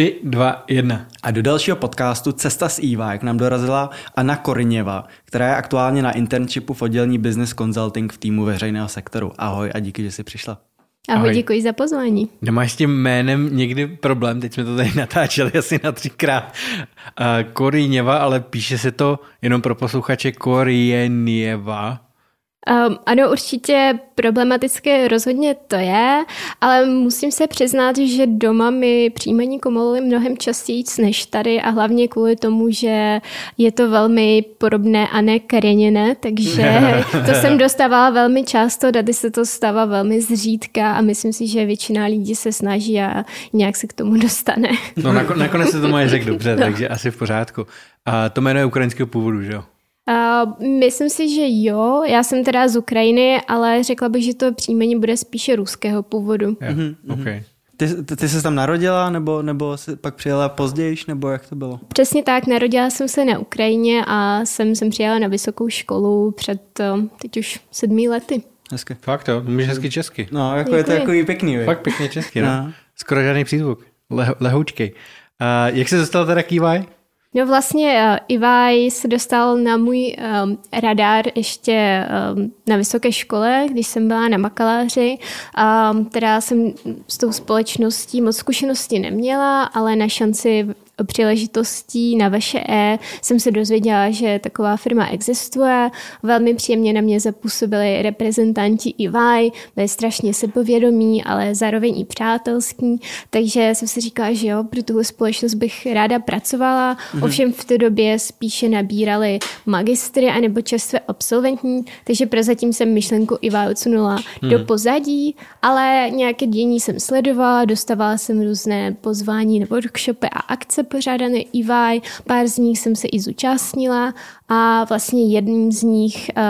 3, 2, 1. A do dalšího podcastu Cesta s EY k nám dorazila Anna Koriněva, která je aktuálně na internshipu v oddělení Business Consulting v týmu veřejného sektoru. Ahoj a díky, že jsi přišla. Ahoj, Ahoj. děkuji za pozvání. Nemáš s tím jménem někdy problém? Teď jsme to tady natáčeli asi na třikrát. Uh, Koriněva, ale píše se to jenom pro posluchače Koriněva. Um, ano, určitě problematické rozhodně to je, ale musím se přiznat, že doma mi příjmení komolili mnohem častěji než tady a hlavně kvůli tomu, že je to velmi podobné a ne kareněné, takže to jsem dostávala velmi často, tady se to stává velmi zřídka a myslím si, že většina lidí se snaží a nějak se k tomu dostane. No nakonec se to moje řekl dobře, no. takže asi v pořádku. A to jméno je ukrajinského původu, že jo? Uh, myslím si, že jo. Já jsem teda z Ukrajiny, ale řekla bych, že to příjmení bude spíše ruského původu. Yeah. Mm-hmm. Okay. Ty, ty, ty jsi tam narodila, nebo, nebo jsi pak přijela později, nebo jak to bylo? Přesně tak, narodila jsem se na Ukrajině a jsem, jsem přijela na vysokou školu před teď už sedmi lety. Hezky. Fakt jo, mluvíš hezky česky. No, jako Děkuji. je to takový pěkný. Vy. Fakt pěkně česky, no. no. Skoro žádný přízvuk. Le, lehoučkej. Uh, jak se dostal teda k EY? No vlastně uh, Ivaj se dostal na můj um, radar ještě um, na vysoké škole, když jsem byla na bakaláři. Um, teda jsem s tou společností moc zkušenosti neměla, ale na šanci příležitostí na vaše E jsem se dozvěděla, že taková firma existuje. Velmi příjemně na mě zapůsobili reprezentanti EY, byli strašně sebevědomí, ale zároveň i přátelský, takže jsem si říkala, že jo, pro tuhle společnost bych ráda pracovala. Mm-hmm. Ovšem v té době spíše nabírali magistry anebo čerstvé absolventní, takže prozatím jsem myšlenku EY odsunula mm-hmm. do pozadí, ale nějaké dění jsem sledovala, dostávala jsem různé pozvání nebo workshopy a akce pořádané EY, pár z nich jsem se i zúčastnila a vlastně jedním z nich uh,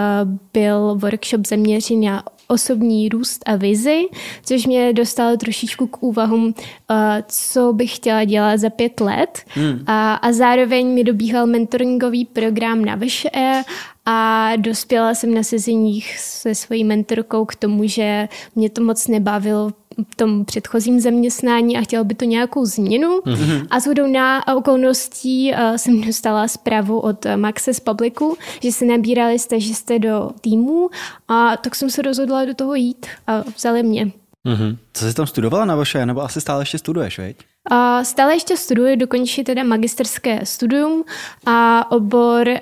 byl workshop zaměřený na osobní růst a vizi, což mě dostalo trošičku k úvahům, uh, co bych chtěla dělat za pět let. Hmm. A, a zároveň mi dobíhal mentoringový program na VŠE a dospěla jsem na sezeních se svojí mentorkou k tomu, že mě to moc nebavilo tom předchozím zaměstnání a chtěla by to nějakou změnu. Mm-hmm. A shodou na okolností uh, jsem dostala zprávu od Maxe z Publiku, že se nabírali stažisté do týmu a tak jsem se rozhodla do toho jít a vzali mě. Mm-hmm. Co jsi tam studovala na vaše, nebo asi stále ještě studuješ, veď? Uh, stále ještě studuji, dokončí teda magisterské studium a obor uh,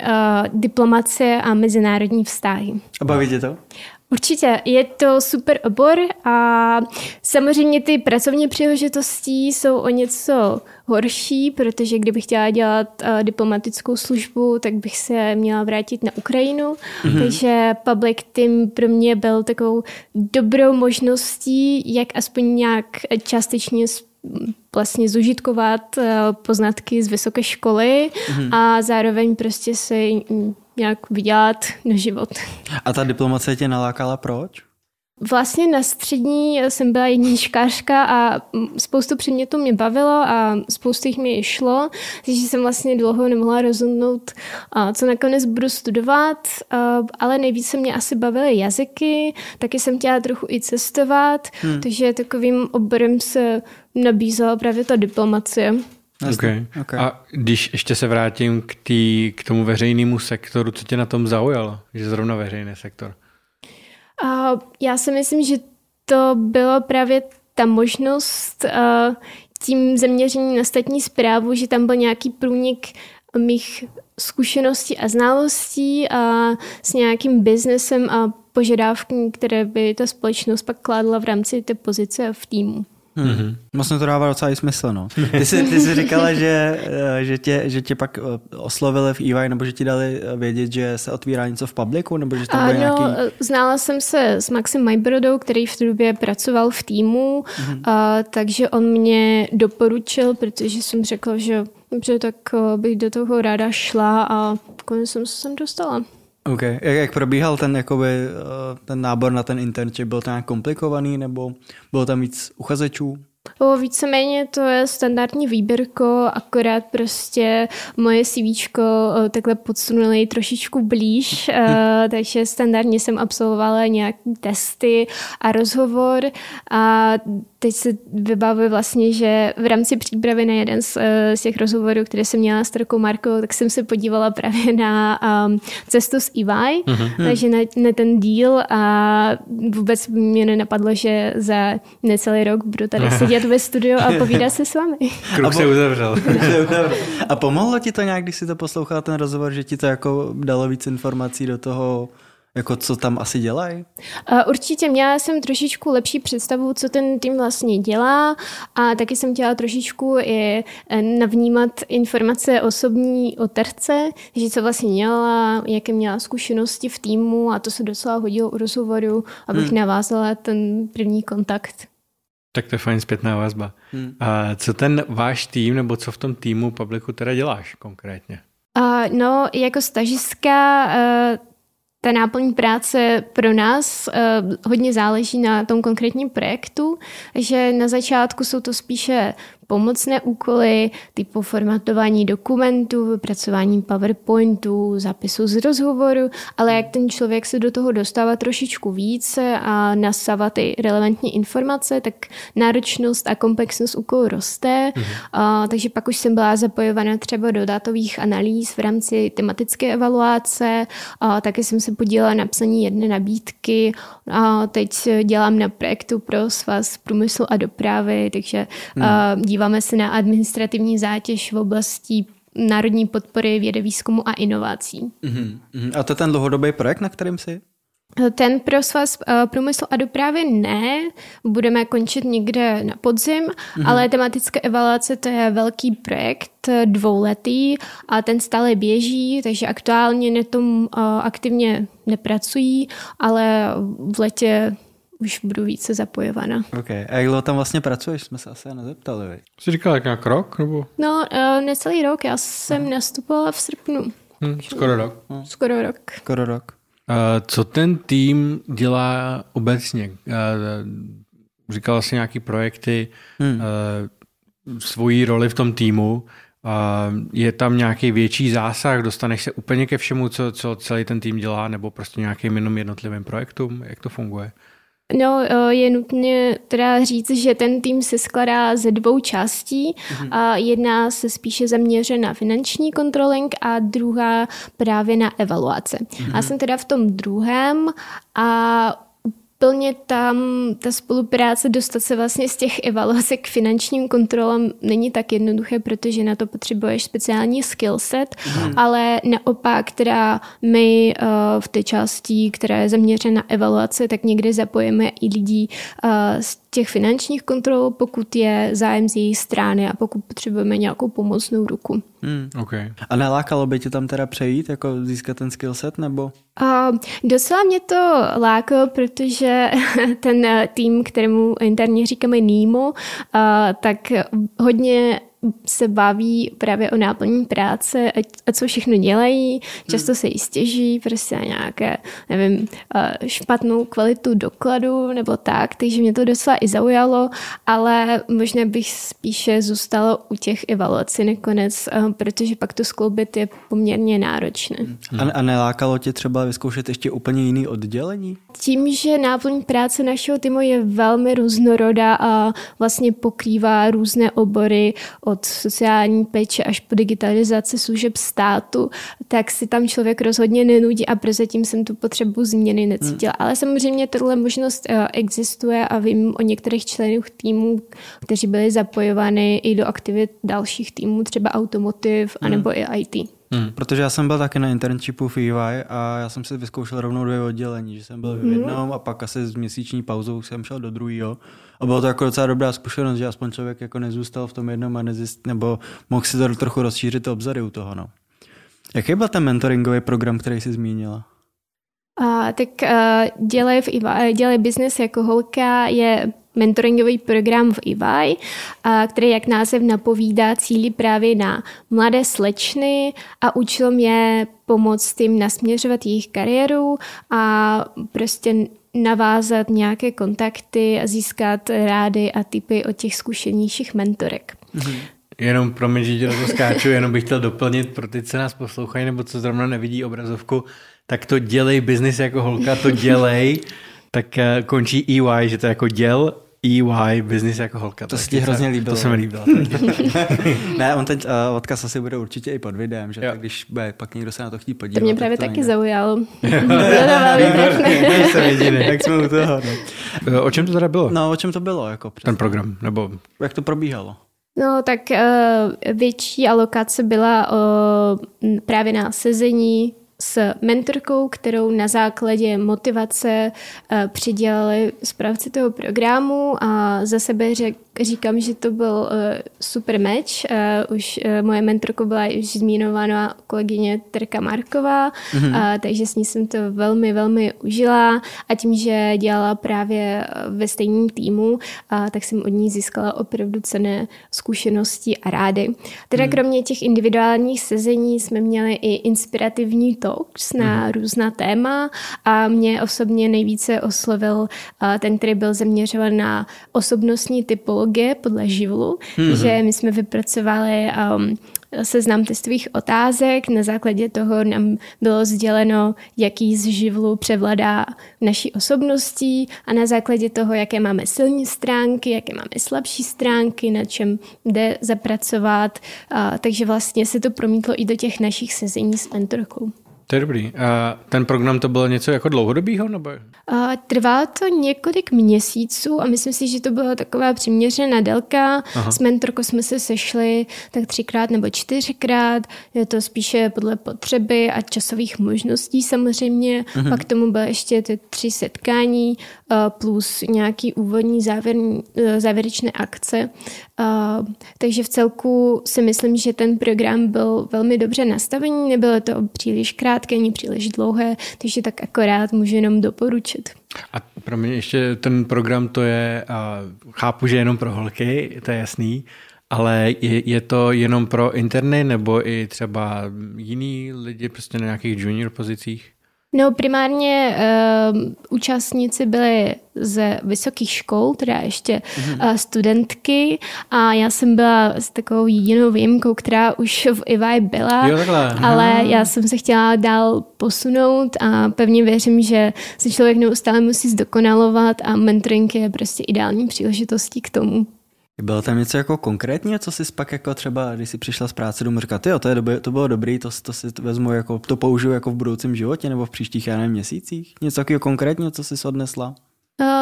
diplomacie a mezinárodní vztahy. A baví tě to? Určitě, je to super obor a samozřejmě ty pracovní příležitosti jsou o něco horší, protože kdybych chtěla dělat uh, diplomatickou službu, tak bych se měla vrátit na Ukrajinu. Mm-hmm. Takže Public Team pro mě byl takovou dobrou možností, jak aspoň nějak částečně vlastně zužitkovat uh, poznatky z vysoké školy mm-hmm. a zároveň prostě se nějak vydělat na život. A ta diplomace tě nalákala proč? Vlastně na střední jsem byla jedničkářka a spoustu předmětů mě bavilo a spoustu jich mi šlo, takže jsem vlastně dlouho nemohla rozhodnout, co nakonec budu studovat, ale nejvíce mě asi bavily jazyky, taky jsem chtěla trochu i cestovat, hmm. takže takovým oborem se nabízela právě ta diplomacie. Okay. okay. A když ještě se vrátím k, tý, k tomu veřejnému sektoru, co tě na tom zaujalo, že zrovna veřejný sektor? Uh, já si myslím, že to bylo právě ta možnost uh, tím zaměření na statní zprávu, že tam byl nějaký průnik mých zkušeností a znalostí a s nějakým biznesem a požadávky, které by ta společnost pak kládla v rámci té pozice v týmu. Hmm. Mm-hmm. Vlastně to dává docela i smysl, no. Ty jsi, ty jsi říkala, že, eh, že, tě, že tě pak eh, oslovili v EY, nebo že ti dali eh, vědět, že se otvírá něco v publiku, nebo že tam ano, nějaký... znala jsem se s Maxem Majbrodou, který v té době pracoval v týmu, mm-hmm. a, takže on mě doporučil, protože jsem řekla, že dobře, tak bych do toho ráda šla a konec jsem se sem dostala. OK. Jak, jak probíhal ten, jakoby, eh, ten nábor na ten internship? Byl to nějak komplikovaný nebo bylo tam víc uchazečů? O, víceméně to je standardní výběrko, akorát prostě moje CV eh, takhle podsunuli trošičku blíž, hm. takže standardně jsem absolvovala nějaké testy a rozhovor a teď se vybavuji vlastně, že v rámci přípravy na jeden z, eh, z těch rozhovorů, které jsem měla s Trokou Markou, tak jsem se podívala právě na um, cestu s EY, mm-hmm. takže na, na ten díl a vůbec mě nenapadlo, že za necelý rok budu tady sedět ve studiu a povídat se s vámi. Kruh se uzavřel. a pomohlo ti to nějak, když si to poslouchala ten rozhovor, že ti to jako dalo víc informací do toho, jako co tam asi dělají? Určitě měla jsem trošičku lepší představu, co ten tým vlastně dělá a taky jsem chtěla trošičku i e, navnímat informace osobní o terce, že co vlastně měla, jaké měla zkušenosti v týmu a to se docela hodilo u rozhovoru, abych hmm. navázala ten první kontakt. Tak to je fajn zpětná vazba. Hmm. A co ten váš tým, nebo co v tom týmu publiku teda děláš konkrétně? Uh, no, jako stažistka uh, ta náplň práce pro nás uh, hodně záleží na tom konkrétním projektu, že na začátku jsou to spíše pomocné úkoly typu formatování dokumentů, vypracování PowerPointu, zapisu z rozhovoru, ale jak ten člověk se do toho dostává trošičku více a nasává ty relevantní informace, tak náročnost a komplexnost úkolů roste. Mhm. A, takže pak už jsem byla zapojovaná třeba do datových analýz v rámci tematické evaluace, a taky jsem se podílela na psaní jedné nabídky a teď dělám na projektu pro svaz průmyslu a dopravy, takže hmm. díváme se na administrativní zátěž v oblasti národní podpory vědy, výzkumu a inovací. Hmm. A to je ten dlouhodobý projekt, na kterým jsi? Ten pro svaz průmyslu a dopravy ne, budeme končit někde na podzim, mm-hmm. ale tematická evaluace to je velký projekt, dvouletý a ten stále běží, takže aktuálně na tom aktivně nepracují, ale v letě už budu více zapojovaná. Ok. A jak dlouho tam vlastně pracuješ? Jsme se asi nezeptali. Vy. Jsi říkala jak nějak rok? Nebo? No, necelý rok. Já jsem Aha. nastupovala v srpnu. Hmm, skoro rok. Skoro rok. Skoro rok. Uh, co ten tým dělá obecně? Uh, říkala jsi nějaký projekty, hmm. uh, svoji roli v tom týmu. Je tam nějaký větší zásah? Dostaneš se úplně ke všemu, co, co celý ten tým dělá, nebo prostě nějakým jenom jednotlivým projektům? Jak to funguje? No, je nutně teda říct, že ten tým se skladá ze dvou částí. Mm-hmm. A jedna se spíše zaměřuje na finanční controlling a druhá právě na evaluace. Mm-hmm. Já jsem teda v tom druhém a plně tam ta spolupráce dostat se vlastně z těch evaluací k finančním kontrolám není tak jednoduché, protože na to potřebuješ speciální skillset, mm. ale naopak, která my uh, v té části, která je zaměřena na evaluace, tak někdy zapojíme i lidí uh, z těch finančních kontrol, pokud je zájem z její strany a pokud potřebujeme nějakou pomocnou ruku. Hmm, okay. A nelákalo by tě tam teda přejít, jako získat ten skillset, nebo? Uh, docela mě to lákalo, protože ten tým, kterému interně říkáme NIMO, uh, tak hodně se baví právě o náplní práce a co všechno dělají. Často se jí stěží prostě na nějaké, nevím, eh, špatnou kvalitu dokladu nebo tak, takže mě to docela i zaujalo, ale možná bych spíše zůstala u těch evaluací nakonec, eh, protože pak to skloubit je poměrně náročné. A, a nelákalo tě třeba vyzkoušet ještě úplně jiný oddělení? Tím, že náplň práce našeho týmu je velmi různorodá a vlastně pokrývá různé obory od sociální péče až po digitalizaci služeb státu, tak si tam člověk rozhodně nenudí a prozatím jsem tu potřebu změny necítila. Hmm. Ale samozřejmě tohle možnost eh, existuje a vím o některých členech týmů, kteří byli zapojovány i do aktivit dalších týmů, třeba automotiv hmm. anebo i IT. Hmm. Protože já jsem byl taky na internshipu v EY a já jsem si vyzkoušel rovnou dvě oddělení, že jsem byl v hmm. jednom a pak asi s měsíční pauzou jsem šel do druhého. A bylo to jako docela dobrá zkušenost, že aspoň člověk jako nezůstal v tom jednom a nezjist, nebo mohl si to trochu rozšířit obzory u toho. No. Jaký byl ten mentoringový program, který jsi zmínila? A, tak uh, dělej, v EY, dělej business jako holka je mentoringový program v EY, který, jak název napovídá, cílí právě na mladé slečny a učil mě pomoct jim nasměřovat jejich kariéru a prostě navázat nějaké kontakty a získat rády a typy od těch zkušenějších mentorek. Mm-hmm. Jenom pro mě, že to skáču, jenom bych chtěl doplnit pro ty, co nás poslouchají nebo co zrovna nevidí obrazovku, tak to dělej biznis jako holka, to dělej, tak eh, končí EY, že to jako děl EY, business jako holka. To se ti hrozně líbilo. To se mi líbilo. ne, on teď uh, odkaz asi bude určitě i pod videem, že jo. tak když bude, pak někdo se na to chtí podívat. To mě právě to taky nejde. zaujalo. Jsem jediný. Jak jsme u toho. No. O čem to teda bylo? No, o čem to bylo? Jako Ten program, nebo... Jak to probíhalo? No, tak uh, větší alokace byla uh, právě na sezení s mentorkou, kterou na základě motivace uh, přidělali zprávci toho programu a za sebe řek, říkám, že to byl uh, super meč. Uh, už uh, moje mentorko byla už zmínovaná kolegyně Terka Marková, mm-hmm. uh, takže s ní jsem to velmi, velmi užila a tím, že dělala právě ve stejném týmu, uh, tak jsem od ní získala opravdu cené zkušenosti a rády. Teda mm. kromě těch individuálních sezení jsme měli i inspirativní talks na mm. různá téma a mě osobně nejvíce oslovil uh, ten, který byl zaměřován na osobnostní typologii podle živlu, mm-hmm. že my jsme vypracovali um, seznam testových otázek. Na základě toho nám bylo sděleno, jaký z živlu převladá naší osobností a na základě toho, jaké máme silní stránky, jaké máme slabší stránky, na čem jde zapracovat. Uh, takže vlastně se to promítlo i do těch našich sezení s mentorkou. To je dobrý. A ten program to bylo něco jako dlouhodobýho? Nebo? A trvá to několik měsíců a myslím si, že to byla taková přiměřená délka. Aha. S mentorkou jsme se sešli tak třikrát nebo čtyřikrát. Je to spíše podle potřeby a časových možností samozřejmě. Aha. Pak tomu bylo ještě ty tři setkání plus nějaký úvodní závěrní, e, závěrečné akce. Takže v celku si myslím, že ten program byl velmi dobře nastavený. Nebylo to příliš krátké, ani příliš dlouhé, takže tak akorát můžu jenom doporučit. A pro mě ještě ten program to je, chápu, že jenom pro holky, to je jasný, ale je, je to jenom pro interny nebo i třeba jiný lidi prostě na nějakých junior pozicích? No primárně uh, účastníci byli ze vysokých škol, teda ještě mm-hmm. uh, studentky a já jsem byla s takovou jedinou výjimkou, která už v IVI byla, jo, ale já jsem se chtěla dál posunout a pevně věřím, že se člověk neustále musí zdokonalovat a mentoring je prostě ideální příležitostí k tomu. Bylo tam něco jako konkrétně, co jsi pak jako třeba, když jsi přišla z práce domů, říkala, jo, to, je to bylo dobrý, to, to si vezmu, jako, to použiju jako v budoucím životě nebo v příštích, já nevím, měsících? Něco takového konkrétně, co jsi odnesla?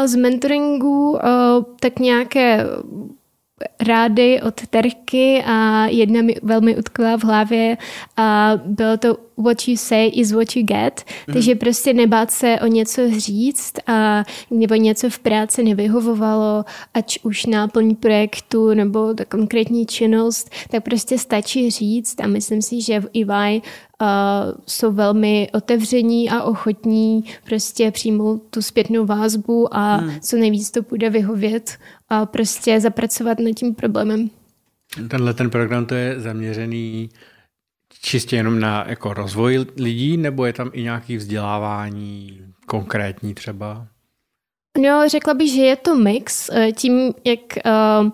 Z mentoringu tak nějaké rády od Terky a jedna mi velmi utkvěla v hlavě a bylo to what you say is what you get, mm. takže prostě nebát se o něco říct a nebo něco v práci nevyhovovalo, ať už náplň projektu nebo ta konkrétní činnost, tak prostě stačí říct a myslím si, že v EY uh, jsou velmi otevření a ochotní prostě přijmout tu zpětnou vázbu a mm. co nejvíc to bude vyhovět a prostě zapracovat nad tím problémem. Tenhle ten program to je zaměřený čistě jenom na jako rozvoj lidí, nebo je tam i nějaký vzdělávání konkrétní třeba? No, řekla bych, že je to mix. Eh, tím, jak uh,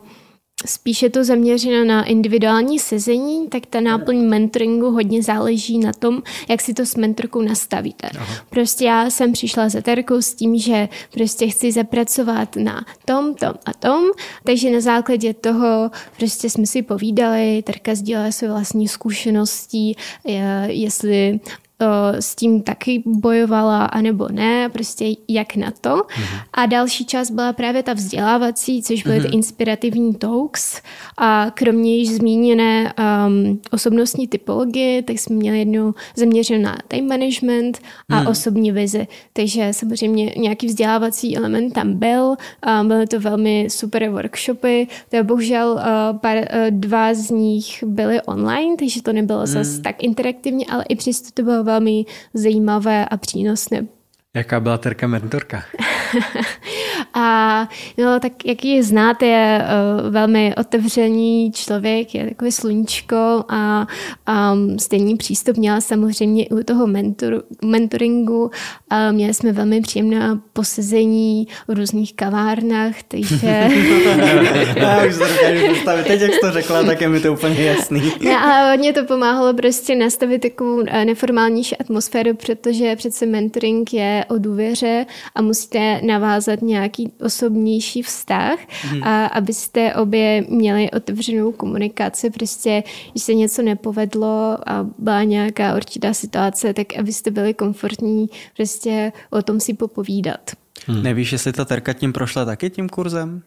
spíše to zaměřeno na individuální sezení, tak ta náplň mentoringu hodně záleží na tom, jak si to s mentorkou nastavíte. Aha. Prostě já jsem přišla za Terkou s tím, že prostě chci zapracovat na tom, tom a tom, takže na základě toho prostě jsme si povídali, Terka sdílela své vlastní zkušenosti, jestli s tím taky bojovala, anebo ne, prostě jak na to. Mm-hmm. A další část byla právě ta vzdělávací, což byly mm-hmm. ty mhm. inspirativní talks. A kromě již zmíněné um, osobnostní typologie, tak jsme měli jednu zaměřenou na time management a mm. osobní vizi. Takže samozřejmě nějaký vzdělávací element tam byl. Um, byly to velmi super workshopy. To bohužel uh, pár, uh, dva z nich byly online, takže to nebylo mm. zase tak interaktivně, ale i přesto to bylo velmi zajímavé a přínosné. Jaká byla Terka mentorka? a no, tak jak ji znáte, je uh, velmi otevřený člověk, je takový sluníčko a um, stejný přístup měla samozřejmě i u toho mentor, mentoringu. Uh, měli jsme velmi příjemné posezení v různých kavárnách, takže... Já už se. Teď, jak jsi to řekla, tak je mi to úplně jasný. no, a hodně to pomáhalo prostě nastavit takovou eh, neformálnější atmosféru, protože přece mentoring je o důvěře a musíte navázat nějaký nějaký osobnější vztah hmm. a abyste obě měli otevřenou komunikaci. Prostě, když se něco nepovedlo a byla nějaká určitá situace, tak abyste byli komfortní prostě o tom si popovídat. Hmm. Nevíš, jestli ta Terka tím prošla taky tím kurzem?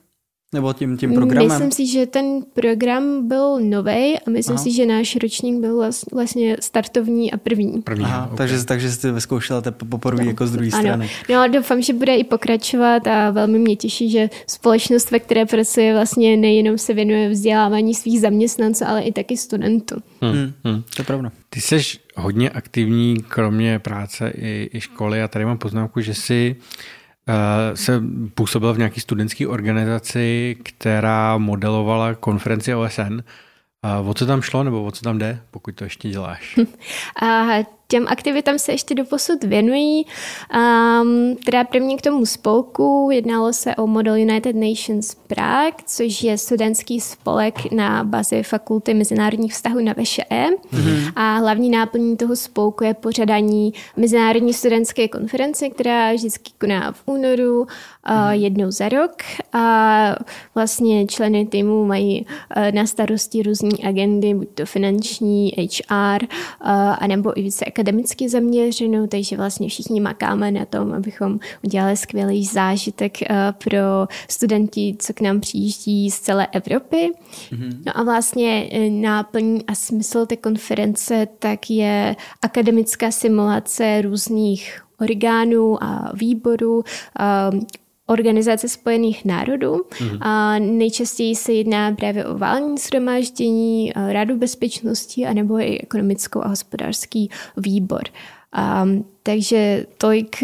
Nebo tím, tím programem? Myslím si, že ten program byl nový a myslím Aha. si, že náš ročník byl vlastně startovní a první. první Aha, okay. takže, takže jste vyzkoušela poprvé no. jako z druhé strany. No a doufám, že bude i pokračovat a velmi mě těší, že společnost, ve které pracuje, vlastně nejenom se věnuje vzdělávání svých zaměstnanců, ale i taky studentů. Hmm. Hmm. Hmm. To je pravda. Ty jsi hodně aktivní, kromě práce i, i školy a tady mám poznámku, že jsi Eh, se působil v nějaké studentské organizaci, která modelovala konferenci OSN. A o co tam šlo, nebo o co tam jde, pokud to ještě děláš? A těm aktivitám se ještě doposud věnují. Um, teda první k tomu spolku jednalo se o Model United Nations Prague, což je studentský spolek na bázi fakulty mezinárodních vztahů na VŠE. Mm-hmm. A hlavní náplní toho spolku je pořadání mezinárodní studentské konference, která vždycky koná v únoru mm-hmm. jednou za rok. A vlastně členy týmu mají uh, na starosti různé agendy, buď to finanční, HR, uh, anebo i více akademicky zaměřenou, takže vlastně všichni makáme na tom, abychom udělali skvělý zážitek eh, pro studenty, co k nám přijíždí z celé Evropy. Mm-hmm. No a vlastně eh, náplň a smysl té konference tak je akademická simulace různých orgánů a výborů, eh, Organizace spojených národů. Mm-hmm. A nejčastěji se jedná právě o vální shromáždění, Radu bezpečnosti anebo i ekonomickou a hospodářský výbor. Um, takže tolik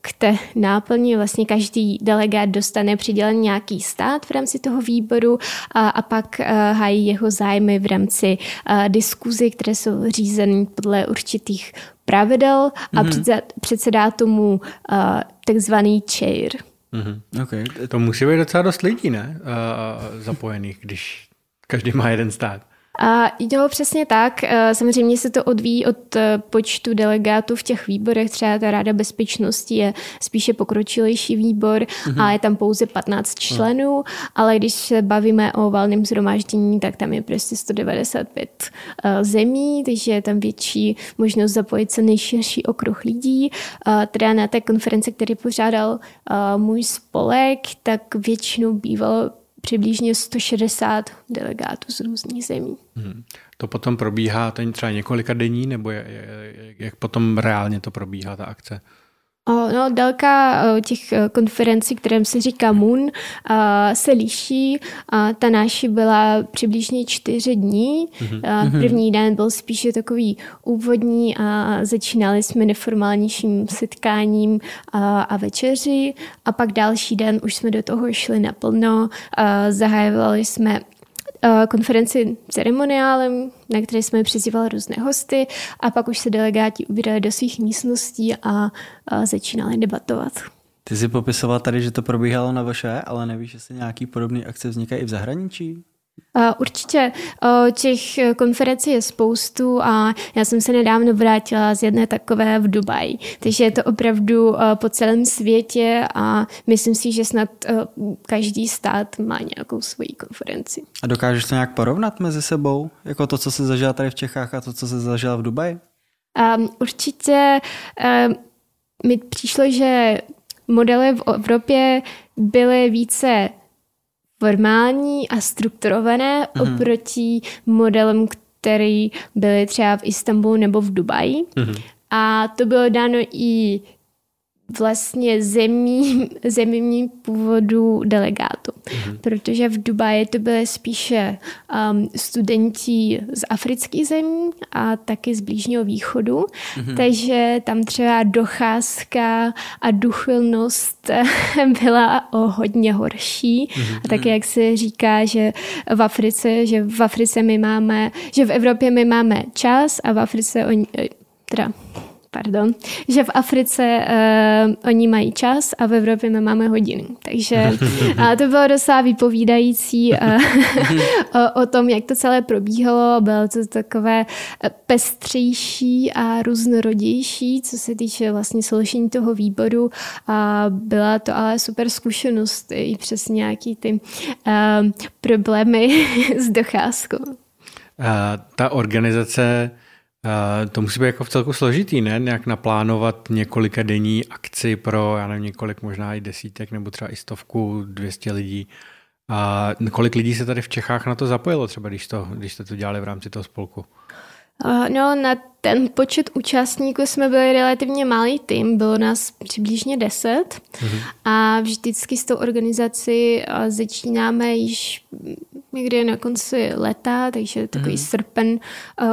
k té náplni. Vlastně každý delegát dostane přidělen nějaký stát v rámci toho výboru a, a pak uh, hájí jeho zájmy v rámci uh, diskuzi, které jsou řízeny podle určitých pravidel a mm-hmm. předsedá, předsedá tomu uh, takzvaný chair. Mm-hmm. Okay. To musí být docela dost lidí, ne? Uh, zapojených, když každý má jeden stát. A jo, přesně tak. E, samozřejmě se to odvíjí od e, počtu delegátů v těch výborech. Třeba ta Ráda bezpečnosti je spíše pokročilejší výbor mm-hmm. a je tam pouze 15 členů, mm. ale když se bavíme o valném zhromáždění, tak tam je prostě 195 e, zemí, takže je tam větší možnost zapojit se nejširší okruh lidí. Teda na té konferenci, který pořádal můj spolek, tak většinou bývalo přibližně 160 delegátů z různých zemí. Hmm. To potom probíhá ten třeba několika denní, nebo je, je, jak potom reálně to probíhá, ta akce? No, délka těch konferencí, kterým se říká Moon, se liší. Ta naši byla přibližně čtyři dní. Mm-hmm. První den byl spíše takový úvodní a začínali jsme neformálnějším setkáním a večeři. A pak další den už jsme do toho šli naplno. Zahajovali jsme konferenci ceremoniálem, na které jsme přizývali různé hosty a pak už se delegáti ubírali do svých místností a, a začínali debatovat. Ty jsi popisoval tady, že to probíhalo na vaše, ale nevíš, jestli nějaký podobný akce vznikají i v zahraničí? Určitě těch konferencí je spoustu a já jsem se nedávno vrátila z jedné takové v Dubaji. Takže je to opravdu po celém světě a myslím si, že snad každý stát má nějakou svoji konferenci. A dokážeš to nějak porovnat mezi sebou? Jako to, co se zažila tady v Čechách a to, co se zažila v Dubaji? Um, určitě um, mi přišlo, že modely v Evropě byly více formální a strukturované mm-hmm. oproti modelům, který byly třeba v Istanbulu nebo v Dubaji. Mm-hmm. A to bylo dáno i vlastně zemí, zemí původu delegátů. Mm-hmm. Protože v Dubaji to byly spíše um, studenti z afrických zemí a taky z Blížního východu. Mm-hmm. Takže tam třeba docházka a duchvilnost byla o hodně horší. Mm-hmm. A taky jak se říká, že v Africe, že v Africe my máme, že v Evropě my máme čas a v Africe oni, teda pardon, že v Africe uh, oni mají čas a v Evropě my máme hodiny. Takže uh, to bylo docela vypovídající uh, o, o tom, jak to celé probíhalo. Bylo to takové pestřejší a různorodější, co se týče vlastně složení toho výboru. A byla to ale super zkušenost i přes nějaký ty uh, problémy s docházkou. Uh, ta organizace Uh, to musí být jako v celku složitý, ne? Nějak naplánovat několika denní akci pro, já nevím, několik, možná i desítek, nebo třeba i stovku, dvěstě lidí. A kolik lidí se tady v Čechách na to zapojilo třeba, když, to, když jste to dělali v rámci toho spolku? No, na ten počet účastníků jsme byli relativně malý tým, bylo nás přibližně deset mm-hmm. a vždycky s tou organizací začínáme již někdy na konci leta, takže takový mm-hmm. srpen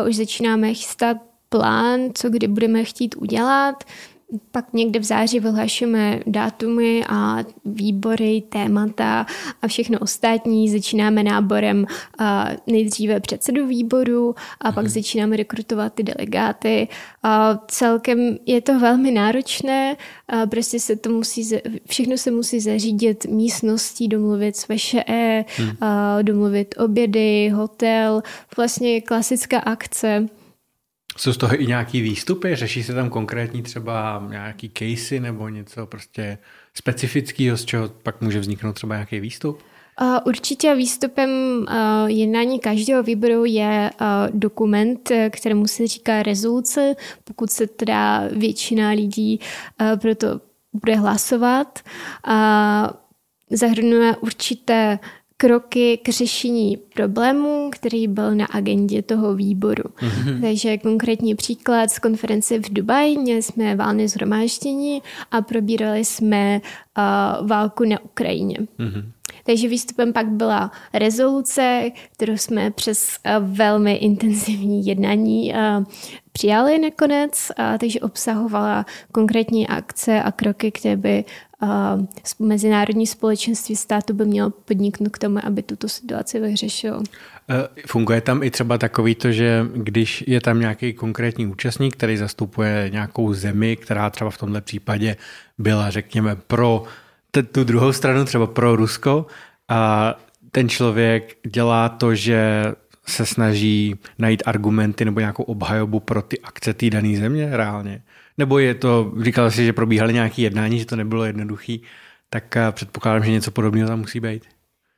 už začínáme chystat plán, co kdy budeme chtít udělat. Pak někde v září vyhlašujeme dátumy a výbory, témata a všechno ostatní. Začínáme náborem nejdříve předsedu výboru a pak hmm. začínáme rekrutovat ty delegáty. A celkem je to velmi náročné, a prostě se to musí, všechno se musí zařídit místností, domluvit s VŠE, hmm. domluvit obědy, hotel, vlastně klasická akce. Jsou z toho i nějaký výstupy? Řeší se tam konkrétní třeba nějaký casey nebo něco prostě specifického, z čeho pak může vzniknout třeba nějaký výstup? Určitě výstupem jednání každého výboru je dokument, kterému se říká rezoluce, pokud se teda většina lidí pro to bude hlasovat. Zahrnuje určité kroky k řešení problému, který byl na agendě toho výboru. Mm-hmm. Takže konkrétní příklad z konference v Dubaji, měli jsme válné zhromáždění a probírali jsme uh, válku na Ukrajině. Mm-hmm. Takže výstupem pak byla rezoluce, kterou jsme přes uh, velmi intenzivní jednání uh, přijali nakonec, takže obsahovala konkrétní akce a kroky, které by mezinárodní společenství státu by mělo podniknout k tomu, aby tuto situaci vyřešilo. Funguje tam i třeba takový to, že když je tam nějaký konkrétní účastník, který zastupuje nějakou zemi, která třeba v tomhle případě byla, řekněme, pro tu druhou stranu, třeba pro Rusko, a ten člověk dělá to, že se snaží najít argumenty nebo nějakou obhajobu pro ty akce té dané země reálně. Nebo je to, říkal jsi, že probíhaly nějaké jednání, že to nebylo jednoduchý, tak eh, předpokládám, že něco podobného tam musí být.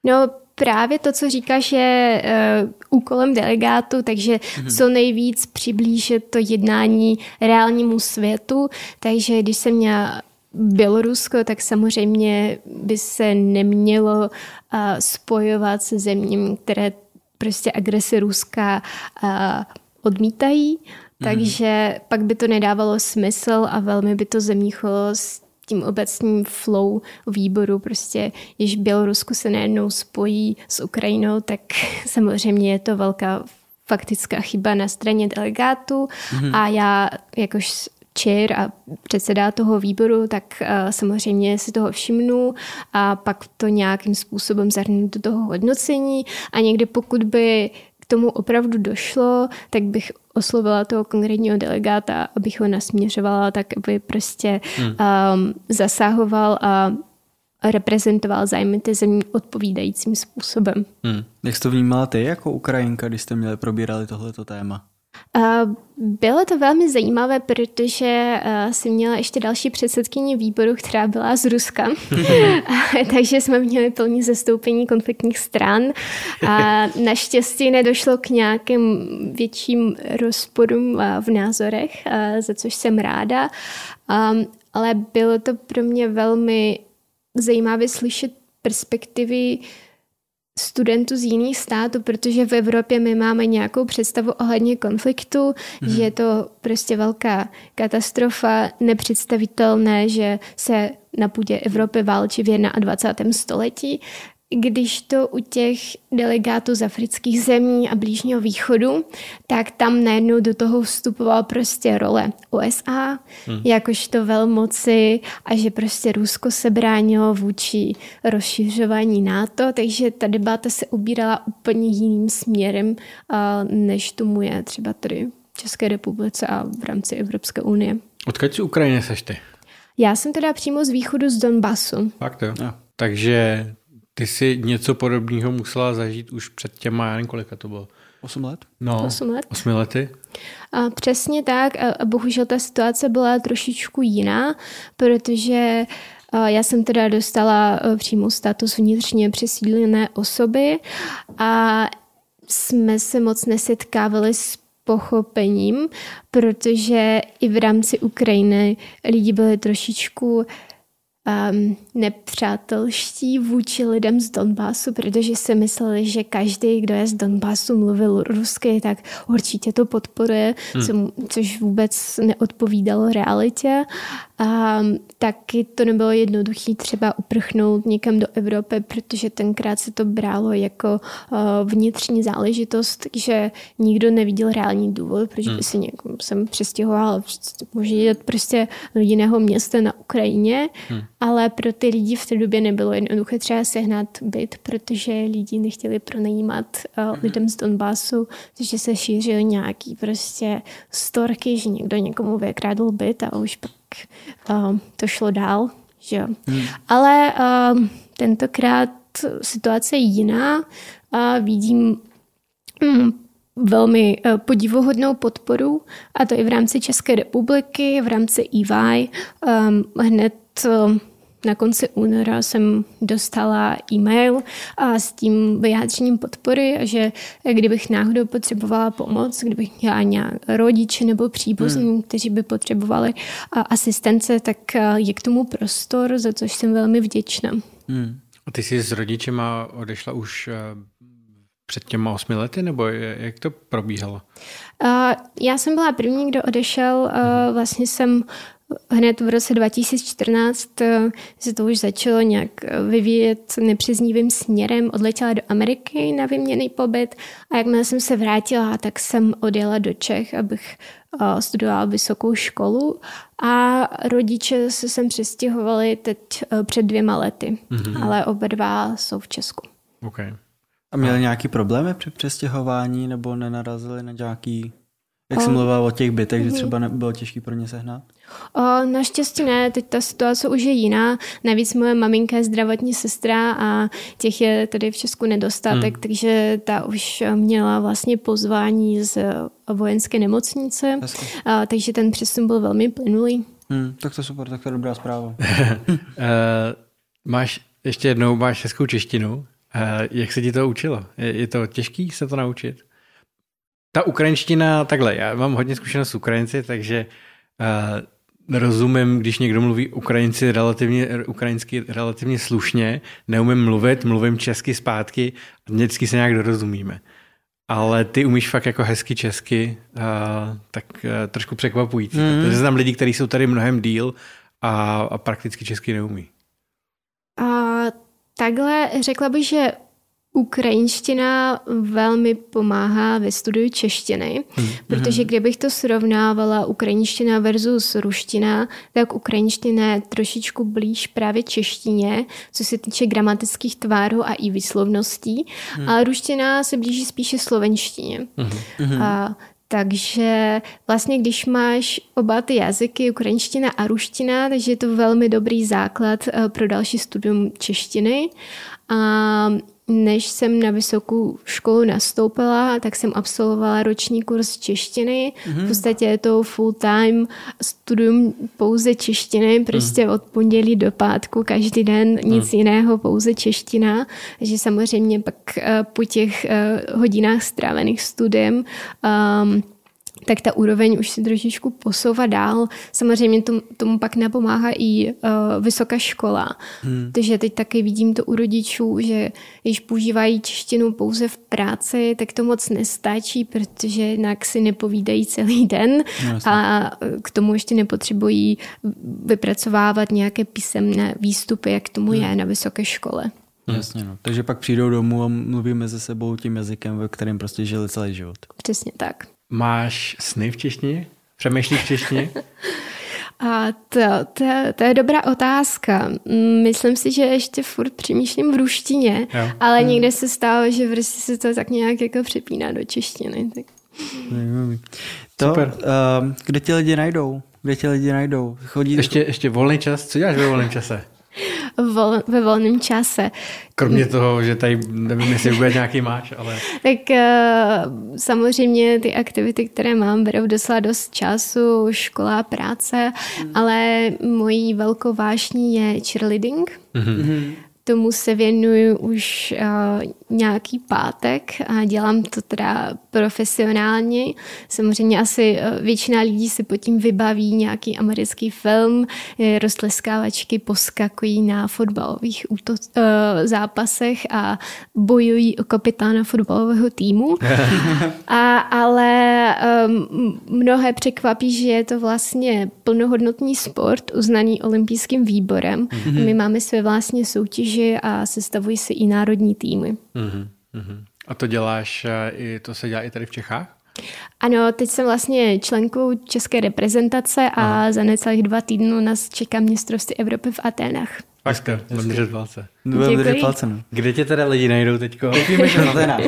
No právě to, co říkáš, je uh, úkolem delegátu, takže mm-hmm. co nejvíc přiblížit to jednání reálnímu světu. Takže když jsem měla Bělorusko, tak samozřejmě by se nemělo spojovat se zeměmi, které prostě agresi Ruska odmítají. Mhm. Takže pak by to nedávalo smysl a velmi by to zamíchalo s tím obecným flow výboru. Prostě, když Bělorusko se najednou spojí s Ukrajinou, tak samozřejmě je to velká faktická chyba na straně delegátů mm-hmm. a já jakož čir a předseda toho výboru, tak uh, samozřejmě si toho všimnu a pak to nějakým způsobem zahrnu do toho hodnocení a někdy pokud by k tomu opravdu došlo, tak bych oslovila toho konkrétního delegáta, abych ho nasměřovala tak, aby prostě hmm. um, zasahoval a reprezentoval zájmy té země odpovídajícím způsobem. Hmm. Jak jsi to vnímala ty jako Ukrajinka, když jste měli probírali tohleto téma? Bylo to velmi zajímavé, protože jsem měla ještě další předsedkyni výboru, která byla z Ruska. Takže jsme měli plně zastoupení konfliktních stran. A naštěstí nedošlo k nějakým větším rozporům v názorech, za což jsem ráda. Ale bylo to pro mě velmi zajímavé slyšet perspektivy studentů z jiných států, protože v Evropě my máme nějakou představu ohledně konfliktu, mm. že je to prostě velká katastrofa, nepředstavitelné, že se na půdě Evropy válčí v 21. století když to u těch delegátů z afrických zemí a Blížního východu, tak tam najednou do toho vstupovala prostě role USA, hmm. jakožto velmoci a že prostě Rusko se bránilo vůči rozšiřování NATO, takže ta debata se ubírala úplně jiným směrem, než tomu je třeba tady v České republice a v rámci Evropské unie. Odkud z Ukrajiny seš ty? Já jsem teda přímo z východu z Donbasu. Fakt jo. No. Takže ty si něco podobného musela zažít už před těma, já nevím, kolika to bylo. Osm let? No, Osm let. Osmi lety. A přesně tak. A bohužel ta situace byla trošičku jiná, protože já jsem teda dostala přímo status vnitřně přesídlené osoby a jsme se moc nesetkávali s pochopením, protože i v rámci Ukrajiny lidi byli trošičku um, nepřátelští vůči lidem z Donbasu, protože si mysleli, že každý, kdo je z Donbasu, mluvil rusky, tak určitě to podporuje, hmm. což vůbec neodpovídalo realitě. A taky to nebylo jednoduché třeba uprchnout někam do Evropy, protože tenkrát se to bralo jako uh, vnitřní záležitost, že nikdo neviděl reální důvod, proč by hmm. si někam sem přestěhoval. Může jít prostě do jiného města na Ukrajině, hmm. ale pro ty lidi v té době nebylo jednoduché třeba sehnat byt, protože lidi nechtěli pronajímat uh, hmm. lidem z Donbasu, takže se šířily nějaký prostě storky, že někdo někomu vykrádl byt a už uh, to šlo dál. Že? Hmm. Ale uh, tentokrát situace je jiná. Uh, vidím um, velmi uh, podivuhodnou podporu, a to i v rámci České republiky, v rámci EY. Um, hned uh, na konci února jsem dostala e-mail a s tím vyjádřením podpory, že kdybych náhodou potřebovala pomoc, kdybych měla nějak rodiče nebo příbuzní, hmm. kteří by potřebovali asistence, tak je k tomu prostor, za což jsem velmi vděčná. Hmm. A ty jsi s rodičema odešla už před těma osmi lety, nebo jak to probíhalo? Já jsem byla první, kdo odešel. Hmm. Vlastně jsem hned v roce 2014 eh, se to už začalo nějak eh, vyvíjet nepřiznivým směrem. Odletěla do Ameriky na vyměný pobyt a jakmile jsem se vrátila, tak jsem odjela do Čech, abych eh, studovala vysokou školu a rodiče se sem přestěhovali teď před dvěma lety, mm-hmm. ale oba dva jsou v Česku. Okay. A měli nějaký problémy při přestěhování nebo nenarazili na nějaký jak jsi mluvila o těch bytech, že mhm. třeba bylo těžké pro ně sehnat? O, naštěstí ne, teď ta situace už je jiná. Navíc moje maminka je zdravotní sestra a těch je tady v Česku nedostatek, hmm. takže ta už měla vlastně pozvání z vojenské nemocnice, a, takže ten přesun byl velmi plynulý. Hmm, tak to super, tak to je dobrá zpráva. uh, máš ještě jednou, máš českou češtinu. Uh, jak se ti to učilo? Je, je to těžký se to naučit? Ta ukrajinština, takhle, já mám hodně zkušenost s Ukrajinci, takže uh, rozumím, když někdo mluví ukrajinci relativně, ukrajinsky relativně slušně, neumím mluvit, mluvím česky zpátky a vždycky se nějak dorozumíme. Ale ty umíš fakt jako hezky česky, uh, tak uh, trošku překvapující. Mm-hmm. Takže znám lidi, kteří jsou tady mnohem díl a, a prakticky česky neumí. A takhle řekla bych, že Ukrajinština velmi pomáhá ve studiu češtiny, hmm. protože mhm. kdybych to srovnávala ukrajinština versus ruština, tak ukrajinština je trošičku blíž právě češtině, co se týče gramatických tvárů a i výslovností, hmm. a ruština se blíží spíše slovenštině. Hmm. A, takže vlastně, když máš oba ty jazyky, ukrajinština a ruština, takže je to velmi dobrý základ eh, pro další studium češtiny. A než jsem na vysokou školu nastoupila, tak jsem absolvovala roční kurz češtiny. Mm-hmm. V podstatě je to full-time studium pouze češtiny, prostě mm. od pondělí do pátku, každý den nic mm. jiného, pouze čeština. Takže samozřejmě pak eh, po těch eh, hodinách strávených studiem um, tak ta úroveň už se trošičku posouvá dál. Samozřejmě tomu, tomu pak napomáhá i uh, vysoká škola. Hmm. Takže teď taky vidím to u rodičů, že když používají češtinu pouze v práci, tak to moc nestačí, protože jinak si nepovídají celý den no, a k tomu ještě nepotřebují vypracovávat nějaké písemné výstupy, jak tomu hmm. je na vysoké škole. Jasně, no. Takže pak přijdou domů a mluví mezi sebou tím jazykem, ve kterém prostě žili celý život. Přesně tak. Máš sny v češtině? Přemýšlíš v češtině? A to, to, to je dobrá otázka. Myslím si, že ještě furt přemýšlím v ruštině, jo. ale hmm. někde se stalo, že prostě se to tak nějak jako přepíná do češtiny. Tak. To, Super. Uh, kde ti lidi najdou? kde tě lidi najdou? Chodí... Ještě, ještě volný čas? Co děláš ve volném čase? Vol, ve volném čase. Kromě toho, že tady nevím, jestli vůbec nějaký máš, ale... Tak uh, samozřejmě ty aktivity, které mám, berou docela dost času, škola, práce, mm. ale mojí velkou vášní je cheerleading. Mm-hmm tomu se věnuju už uh, nějaký pátek a dělám to teda profesionálně. Samozřejmě asi uh, většina lidí si pod tím vybaví nějaký americký film, roztleskávačky poskakují na fotbalových úto- uh, zápasech a bojují o kapitána fotbalového týmu. a, ale um, mnohé překvapí, že je to vlastně plnohodnotný sport uznaný olympijským výborem. Mm-hmm. My máme své vlastně soutěže soutěži a sestavují si i národní týmy. Uh-huh, uh-huh. A to děláš, eh, i to se dělá i tady v Čechách? Ano, teď jsem vlastně členkou české reprezentace a Aha. za necelých dva týdny nás čeká mistrovství Evropy v Aténách. Fakt, budeme držet palce. Budeme držet palce, no. Kde tě teda lidi najdou teďko? Víme, že na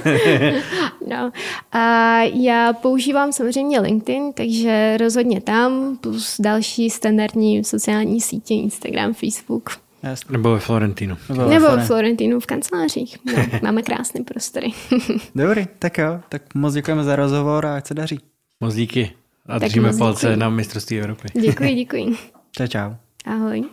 No, a já používám samozřejmě LinkedIn, takže rozhodně tam, plus další standardní sociální sítě, Instagram, Facebook. Jasně. Nebo ve Florentinu. Nebo, Nebo ve Florentinu v kancelářích. No, máme krásné prostory. Dobrý, tak jo. Tak moc děkujeme za rozhovor a ať se daří. Moc díky. A tak držíme palce děkuji. na mistrovství Evropy. Děkuji, děkuji. Čau, čau. Ahoj.